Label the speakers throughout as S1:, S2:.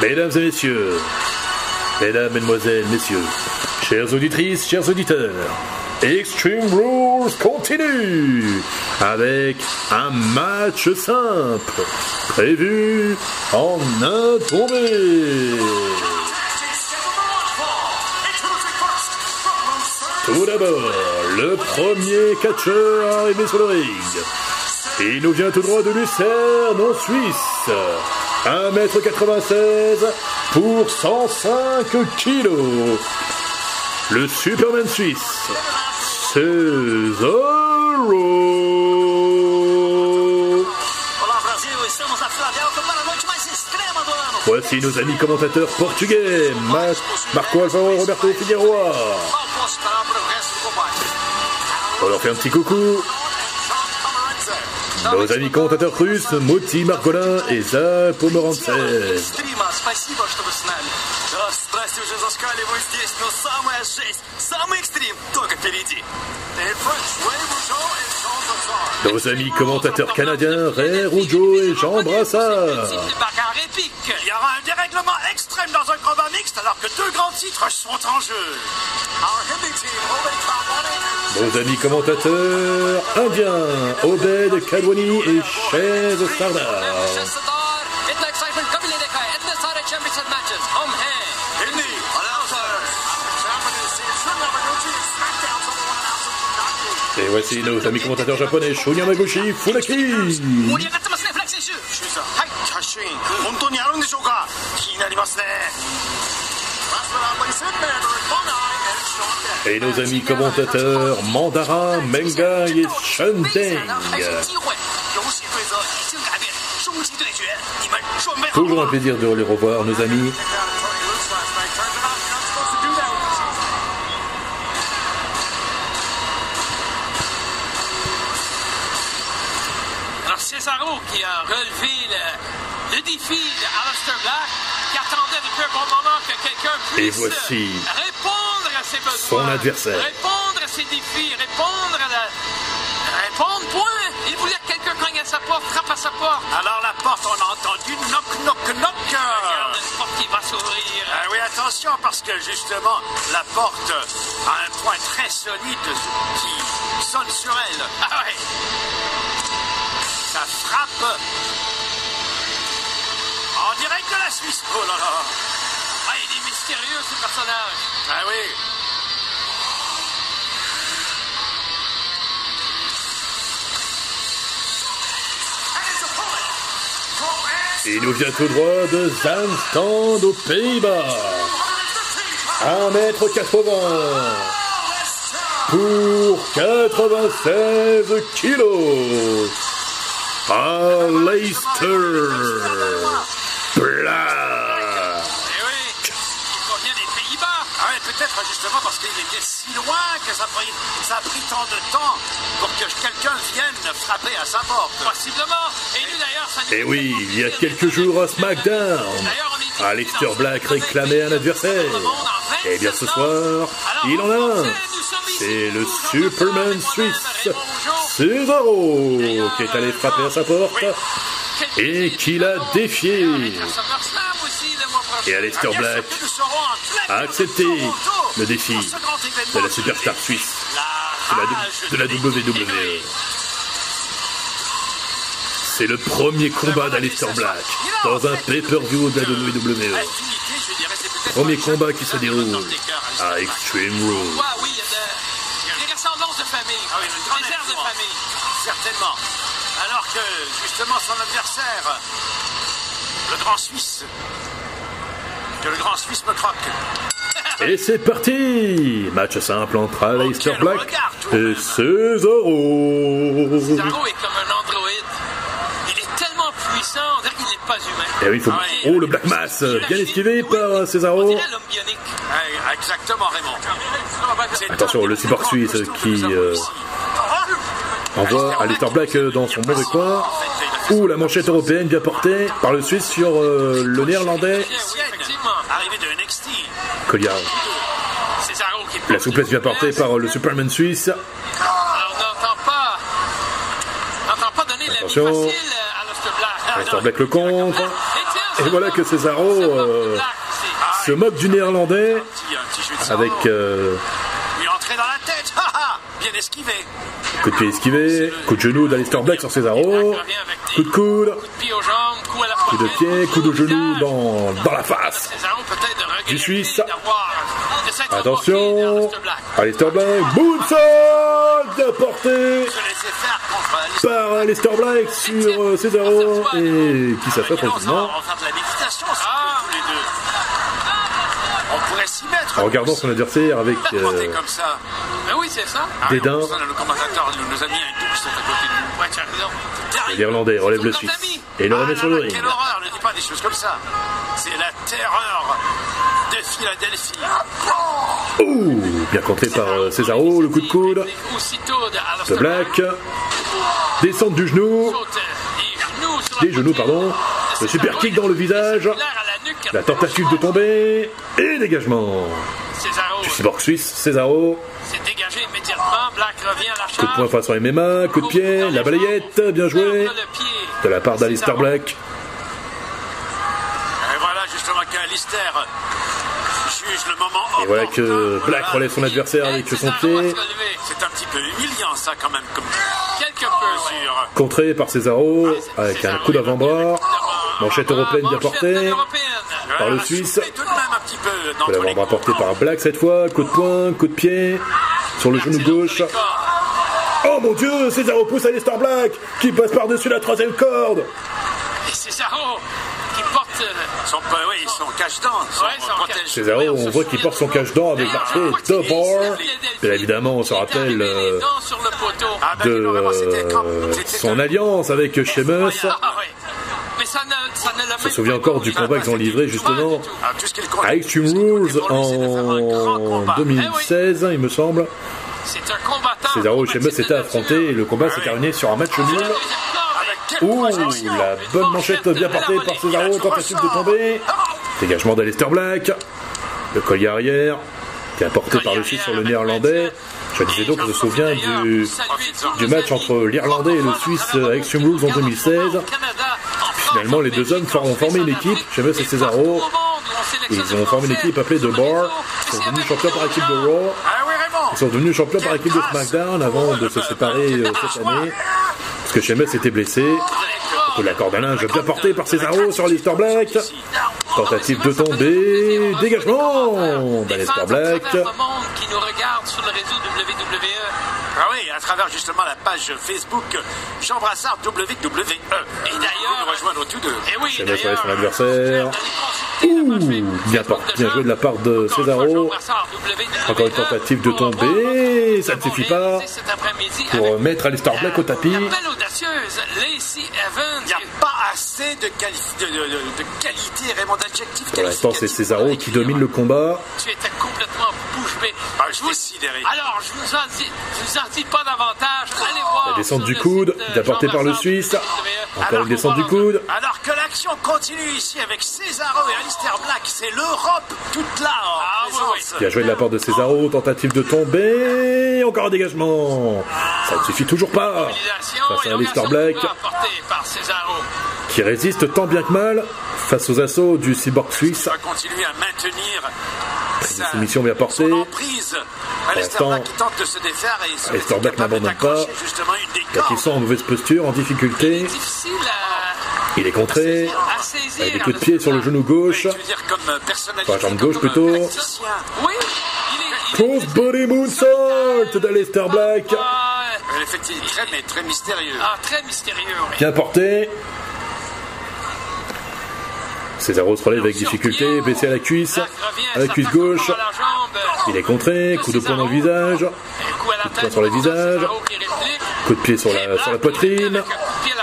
S1: Mesdames et messieurs, mesdames, mesdemoiselles, messieurs, chères auditrices, chers auditeurs, Extreme Rules continue avec un match simple prévu en un tombé. Tout d'abord, le premier catcheur arrivé sur le ring. Il nous vient tout droit de Lucerne, en Suisse. 1m96 pour 105 kilos. Le Superman suisse, Cesaro. Voici nos amis commentateurs portugais, Ma- Marco Alvaro et Roberto Figueroa. On leur fait un petit coucou. Nos amis commentateurs russes, Moti Margolin et
S2: Zap
S1: Nos amis commentateurs canadiens, Ray Rougeau et Jean Brassard
S2: dérèglement extrême dans un combat mixte alors que deux grands titres sont en jeu.
S1: Nos amis commentateurs indiens, Obed Kadwani et Chez Stardust. Et voici nos amis commentateurs japonais, Shunya Magoshi, Funaki. Et nos amis commentateurs Mandara, Mengai et Shundeng. Toujours un plaisir de les revoir, nos amis.
S2: Alors Cesaro qui a relevé le, défi de Aleister Black un bon moment que quelqu'un
S1: Et
S2: puisse
S1: voici
S2: répondre à ses besoins,
S1: son adversaire.
S2: répondre à ses défis, répondre à la... Répondre, point! Il voulait que quelqu'un cogne à sa porte, frappe à sa porte. Alors la porte, on a entendu knock, knock, knock. Regarde, une porte qui va s'ouvrir. Ah oui, attention, parce que justement, la porte a un point très solide qui sonne sur elle. Ah ouais. Ça frappe. En direct de la Suisse. Oh là là. Ah, il est mystérieux ce personnage. Ah oui.
S1: Il nous vient tout droit de Zandstand aux Pays-Bas. 1m80 pour 96 kilos. Aleister Black.
S2: Eh oui, il provient des Pays-Bas. Ah ouais, peut-être justement parce qu'il était si loin que ça a, pris, tant de temps pour que quelqu'un vienne frapper à sa porte. Possiblement. Et lui d'ailleurs, ça
S1: Eh oui, il y a quelques jours à SmackDown, Aleister Black réclamait un adversaire. Et bien ce soir, il en a un. C'est le Superman suisse, Cesaro, qui est allé frapper à sa porte et qui l'a défié. Et Aleister Black a accepté le défi de la superstar suisse de la, de la WWE. C'est le premier combat d'Aleister Black dans un pay-per-view de la WWE. Premier combat qui se déroule à Extreme Rules.
S2: Ouais, oui, il y a de- il y a des ressemblances de famille. Oui, des airs de famille. Certainement. Que, justement, son adversaire, le grand Suisse, que le grand Suisse me croque.
S1: Et c'est parti Match simple entre Aleister Black et Cesaro.
S2: Cesaro est comme un androïde. Il est tellement puissant, on dirait qu'il n'est pas humain.
S1: Et oui, il faut...
S2: Ah
S1: Oh, le Black Mass, bien esquivé par Cesaro.
S2: On dirait l'homme bionique. exactement, Raymond.
S1: Attention, le cyborg suisse qui euh, envoie Aleister Black dans son mauvais coin. Ou la manchette européenne bien portée par le Suisse sur euh, le néerlandais. La souplesse bien portée par le Superman suisse.
S2: On on
S1: Attention.
S2: Aleister Black.
S1: Le contre.
S2: Et
S1: voilà que Cesaro euh, se moque du néerlandais avec euh.
S2: Bien esquivé.
S1: Coup de pied esquivé, coup de genou d'Alistair Black sur Cesaro, coup de coude,
S2: Coup de pied coup
S1: de de genou dans, dans la face.
S2: De
S1: Du Suisse.
S2: de
S1: Attention. Alistair Black, moonsault bien porté
S2: Se laisser faire contre Alistair
S1: par Alistair Black sur euh, Cesaro et qui s'affaire tranquillement
S2: de
S1: en regardant son adversaire avec euh,
S2: ça. Ah,
S1: Dédain.
S2: en plus, Le commentateur nous nous a mis un double sont à côté de nous.
S3: Ouais, tu as raison.
S2: Terrible.
S1: l'Irlandais relève le Suisse et le remet
S2: Ah
S1: sur le ring.
S2: Quelle horreur, ne dis pas des choses comme ça. C'est la terreur de Philadelphie.
S1: Ouh, bien contré par euh, Cesaro, le coup de coude
S3: Alistair
S1: Black, descente du genou,
S3: des genoux
S1: des pardon, le super kick dans le visage,
S3: la
S1: tentative de tomber et dégagement. Du cyborg suisse, Cesaro, coup de poing
S3: charge.
S1: façon MMA, coup de pied, la balayette, bien joué de la part d'Alistair Black.
S2: Et voilà justement qu'Alistair juge le moment
S1: Et voilà que Black relève son adversaire avec son pied.
S2: C'est un petit peu humiliant ça quand même comme
S3: Quelque peu, ouais.
S2: mesure.
S1: contré par Cesaro avec un coup d'avant-bras, manchette européenne bien portée. Par le Suisse. coup d'avant-bras porté par Black cette fois, coup de poing, coup de pied, sur le genou gauche. Oh mon dieu, Cesaro pousse Alistair Black qui passe par-dessus la troisième corde.
S3: Et Cesaro qui porte. euh,
S2: Son, oui, son cache-dents, son
S3: Ouais,
S1: on voit qu'il porte son cache-dents avec marqué The Bar. Bien évidemment, on se rappelle euh,
S3: les dents sur le poteau.
S2: Ah, ben,
S1: de euh, son alliance avec Sheamus.
S3: Ah. Mais ça ne, ça ne l'a
S1: Je me souviens encore du combat qu'ils ont livré justement
S2: Ah, qu'il comptait
S1: Rules en
S2: combat.
S1: 2016, il me semble.
S3: C'est un combattant.
S1: Cesaro et Sheamus s'étaient affrontés et le combat s'est terminé sur un match nul. Ouh, la bonne manchette bien portée par Cesaro, tentative de tomber. Dégagement d'Alistair Black. Le collier arrière, bien porté par le Suisse sur le néerlandais. Je disais donc, je me souviens du, du match entre l'Irlandais et le Suisse à Extreme Rules en 2016. Finalement, les deux hommes ont formé une équipe, Sheamus et Cesaro. Ils ont formé une équipe appelée The Bar. Ils sont devenus champions par équipe de Raw. Ils sont devenus champions par équipe de SmackDown avant de se séparer euh, cette année. Parce que Sheamus était blessé. La corde à linge bien porté par Cesaro sur Alistair Black. Tentative de tomber. Dégagement d'Alistair Black.
S2: Ah oui, à travers justement la page Facebook Jean Brassard WWE. Et d'ailleurs, nous rejoindre tous deux.
S3: Et oui,
S1: Sheamus
S3: d'ailleurs,
S1: son adversaire. Ouh, bien, bien joué de la part de Cesaro. Encore une tentative de tomber. Ça ne suffit pas pour mettre Alistair Black au tapis.
S3: La belle audacieuse, Lacey Evans.
S2: Il n'y a pas assez de, quali- de, de- de- de qualité, Raymond, d'adjectifs
S1: Pour l'instant, c'est Cesaro qui domine le combat.
S3: Tu étais complètement
S2: j'étais sidéré.
S3: Alors, je vous en dis, je vous en dis pas davantage. Allez voir.
S1: La descente du coude,
S3: site,
S1: bien portée
S3: Jean
S1: par le Suisse. Encore une descente du coude.
S2: Alors que l'action continue ici avec Cesaro et Alistair Black, c'est l'Europe toute là
S3: Ah, oui,
S2: présence.
S1: Bien joué de la part de Cesaro, tentative de tomber, encore un dégagement. Ça ne suffit toujours pas. Face à Alistair Black,
S3: apportée par
S1: qui résiste tant bien que mal face aux assauts du cyborg suisse.
S2: va continuer à maintenir sa,
S1: soumission bien portée. l'instant,
S2: Black
S1: Black
S2: capable
S1: n'abandonne pas.
S2: une
S1: Qui
S2: cordes.
S1: sont en mauvaise posture, en difficulté. Il est contré. Avec des coups de pied sur le genou gauche.
S2: Euh, personnalité,
S1: Enfin, jambe gauche
S2: euh,
S1: plutôt.
S3: est-
S1: Cross body moonsault Black.
S3: Ah,
S2: Euh, Effectivement, très, mais très mystérieux.
S3: ah, très mystérieux. oui.
S1: Bien porté. Cesaro se relève avec difficulté, baissé à la cuisse, à la cuisse gauche. Il est contré, coup de poing dans le visage,
S3: coup la
S1: poing sur le visage. Coup de pied sur la, sur la poitrine,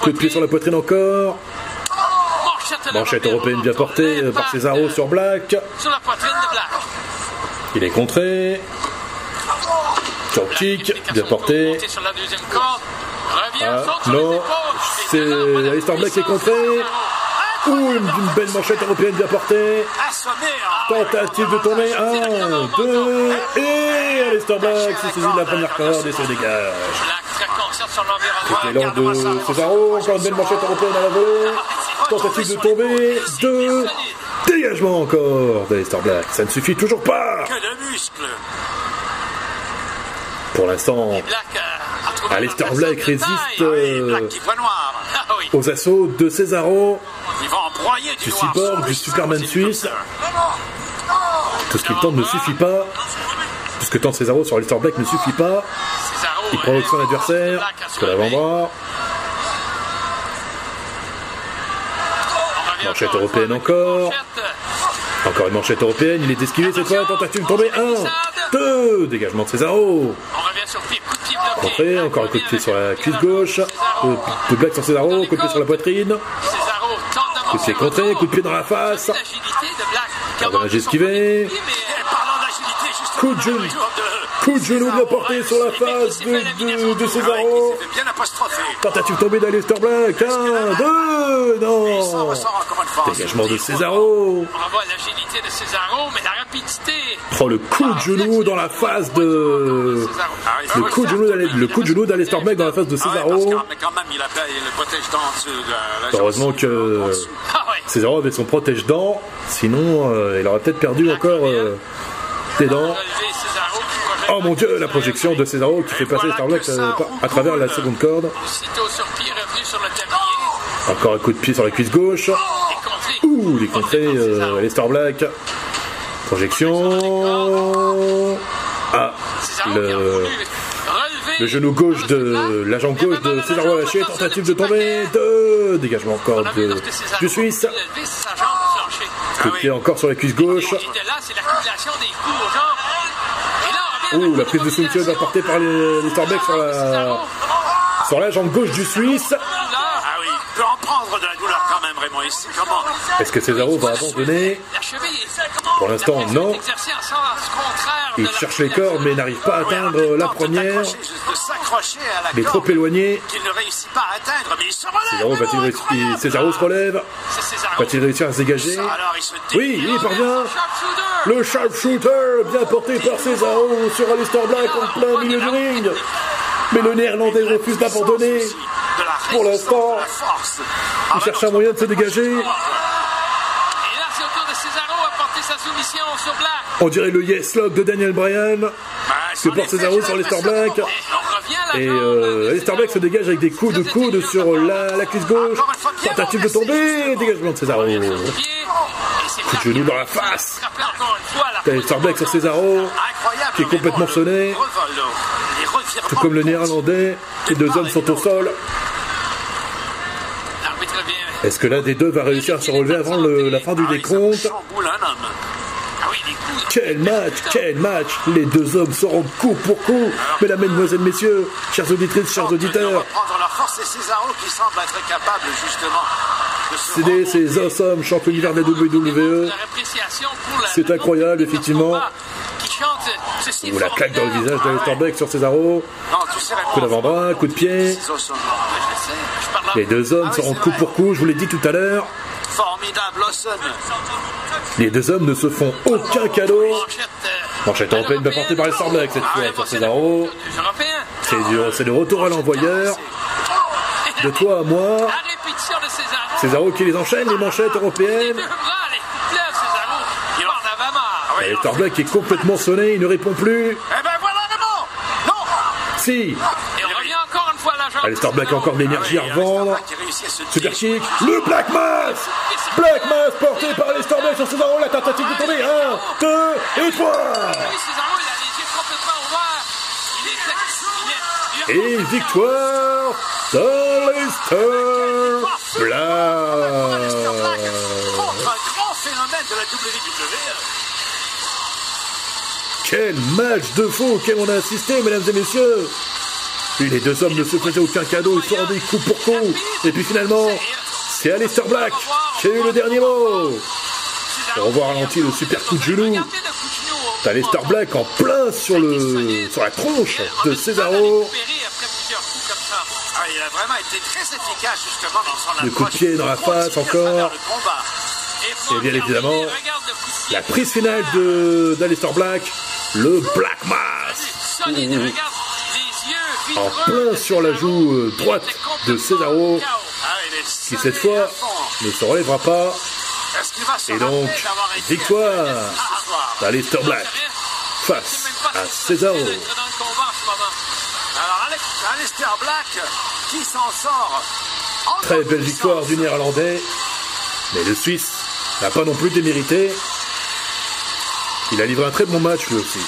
S1: coup de pied sur la poitrine encore,
S3: Manchette,
S1: européenne bien portée euh, par Cesaro sur Black.
S3: De.
S1: Il est contré, sur kick, bien porté. Ah, non, c'est Alistair Black qui est contré. Ouh, une, belle manchette européenne bien portée. Tentative de tourner, un, deux, et Alistair Black se saisit de la première corde et se dégage.
S3: Très conscient de
S1: Cesaro, encore une belle manchette européenne à la volée. Tentative de tomber. Deux. Dégagement encore d'Alistair Black. Ça ne suffit toujours pas. Pour l'instant, Alistair Black résiste euh, aux assauts de Cesaro.
S2: Du,
S1: cyborg, du Superman suisse. Tout ce qu'il tente ne suffit pas. Tout ce que tente Cesaro sur Alistair Black ne suffit pas. Il provoque son adversaire. Sur l'avant-bras. Manchette européenne encore. Encore une manchette européenne. Il est esquivé cette fois. Tentative tomber. Un. Deux. Dégagement de Cesaro.
S3: On revient sur pied,
S1: Encore un coup de pied sur la cuisse gauche. Euh, De Black sur Cesaro. Coup de pied sur la poitrine. Coup de pied contré. Coup de pied dans la face. Pardon, j'ai esquivé.
S3: coup de pied,
S1: Coup de genou.
S2: de-
S1: Coup de genou bien porté sur la face de, de, de
S2: Ah
S1: Cesaro. Tentative tombée d'Alistair Black. Un, deux,
S2: Il s'en
S1: non. Dégagement de Cesaro.
S3: Revoit l'agilité de Cesaro, mais la rapidité.
S1: Prend le coup de genou dans la face de. Le coup de genou d'Ale- le coup de genou d'Alistair Black dans la face de
S2: Ah
S1: Cesaro.
S2: la- la
S1: Heureusement que-.
S3: Ah.
S1: Cesaro avait son protège-dents. Sinon, euh, il aurait peut-être perdu encore euh, des dents.
S3: Relevé Cesaro qui projette
S1: Oh mon dieu, la projection de Cesaro qui fait passer Alistair Black euh, à travers la seconde corde. Encore un coup de pied sur la cuisse gauche.
S3: Contré.
S1: Ouh, les contrées, euh, Alistair Black. Projection. Ah, le, genou gauche de la jambe gauche de Cesaro a lâché. Tentative de tomber. Deux. Dégagement encore de, du Suisse. Coup de pied encore sur la cuisse gauche. Ouh, la prise de
S3: combinaison.
S1: apportée par les, les Starbucks sur la, sur la jambe gauche du Suisse.
S2: Ah oui, il peut en prendre de la douleur quand même, Raymond. Ici, comment
S1: Est-ce que Cesaro va abandonner. Pour l'instant, non. Il cherche les cordes mais n'arrive pas à atteindre la première. Il est trop éloigné. Cesaro va-t-il se relève. Va-t-il réussir à se dégager Oui, il y parvient. Le sharpshooter, bien porté par Cesaro sur Alistair Black en plein milieu du ring. Mais le néerlandais refuse d'abandonner. Pour l'instant, Il cherche un moyen de se dégager.
S3: Et là, c'est au tour de Cesaro à porter sa soumission sur Black.
S1: On dirait le yes lock de Daniel Bryan. que porte Cesaro sur Alistair Black.
S3: Et
S1: euh, Alistair Black se dégage avec des coups de coude sur la, la cuisse gauche. Tentative de tomber. Dégagement de Cesaro. Coup de genou dans la face.
S3: Encore une
S1: Black sur Cesaro. Qui est complètement sonné. Tout comme le néerlandais. Les deux hommes sont au sol. Est-ce que l'un des deux va réussir à se relever avant la fin du décompte? Quel match, quel match Les deux hommes seront coup pour coup. Mesdames, mesdemoiselles, messieurs, chères auditrices, chers auditeurs,
S2: force qui semble être capable justement
S1: CD,
S2: remonter.
S1: ces awesome champion univers de la WWE. C'est incroyable, effectivement.
S3: chante
S1: Ou la claque dans le visage d'Alistair Black sur Cesaro. Coup d'avant-bras, coup de pied. Les deux hommes seront coup pour coup, je vous l'ai dit tout à l'heure. Les deux hommes ne se font aucun cadeau.
S3: Manchette,
S1: européenne va porter par les Star Black cette fois sur
S3: c'est
S1: Cesaro. C'est C'est le retour à l'envoyeur. De toi à moi.
S3: Cesaro
S1: qui les enchaîne, les manchettes européennes.
S2: Ah ouais,
S1: Alistair Black est complètement sonné, il ne répond plus.
S2: Eh ben voilà Raymond Non.
S1: Si,
S3: Et.
S1: Alistair Black a encore de l'énergie à
S2: Ah
S1: revendre.
S2: Qui
S1: Super kick, le Black Mass. Black Mass porté par Alistair Black sur Cesaro, la tentative de tomber. 1, 2 et 3
S3: Oui, Cesaro, il a les yeux complètement ouverts. Il est... Il est... Il est...
S1: Et victoire d'Alistair
S2: Un grand phénomène de la WWE.
S1: Quel match de fou auquel on a assisté, mesdames et messieurs Les deux hommes ne se faisaient aucun cadeau, ils se rendaient coup pour coup. Et puis finalement, c'est Alistair Black qui a eu le dernier mot. On revoit ralenti le super coup de genou. T'as Black en plein sur le sur la tronche de Cesaro.
S2: Vraiment été très efficace justement dans son
S1: Le coup de pied dans la face encore.
S3: Et,
S1: bien évidemment. La prise finale de d'Alistair Black, le Black Mass.
S3: Solide, les
S1: En plein sur la joue euh, droite de Cesaro,
S2: Ah,
S1: qui cette fois ne se relèvera pas. Et donc, victoire d'Alistair Black face à Cesaro.
S2: Alors, Alistair Black qui s'en sort.
S1: Très belle victoire du Néerlandais. Mais le Suisse n'a pas non plus démérité. Il a livré un très bon match lui aussi.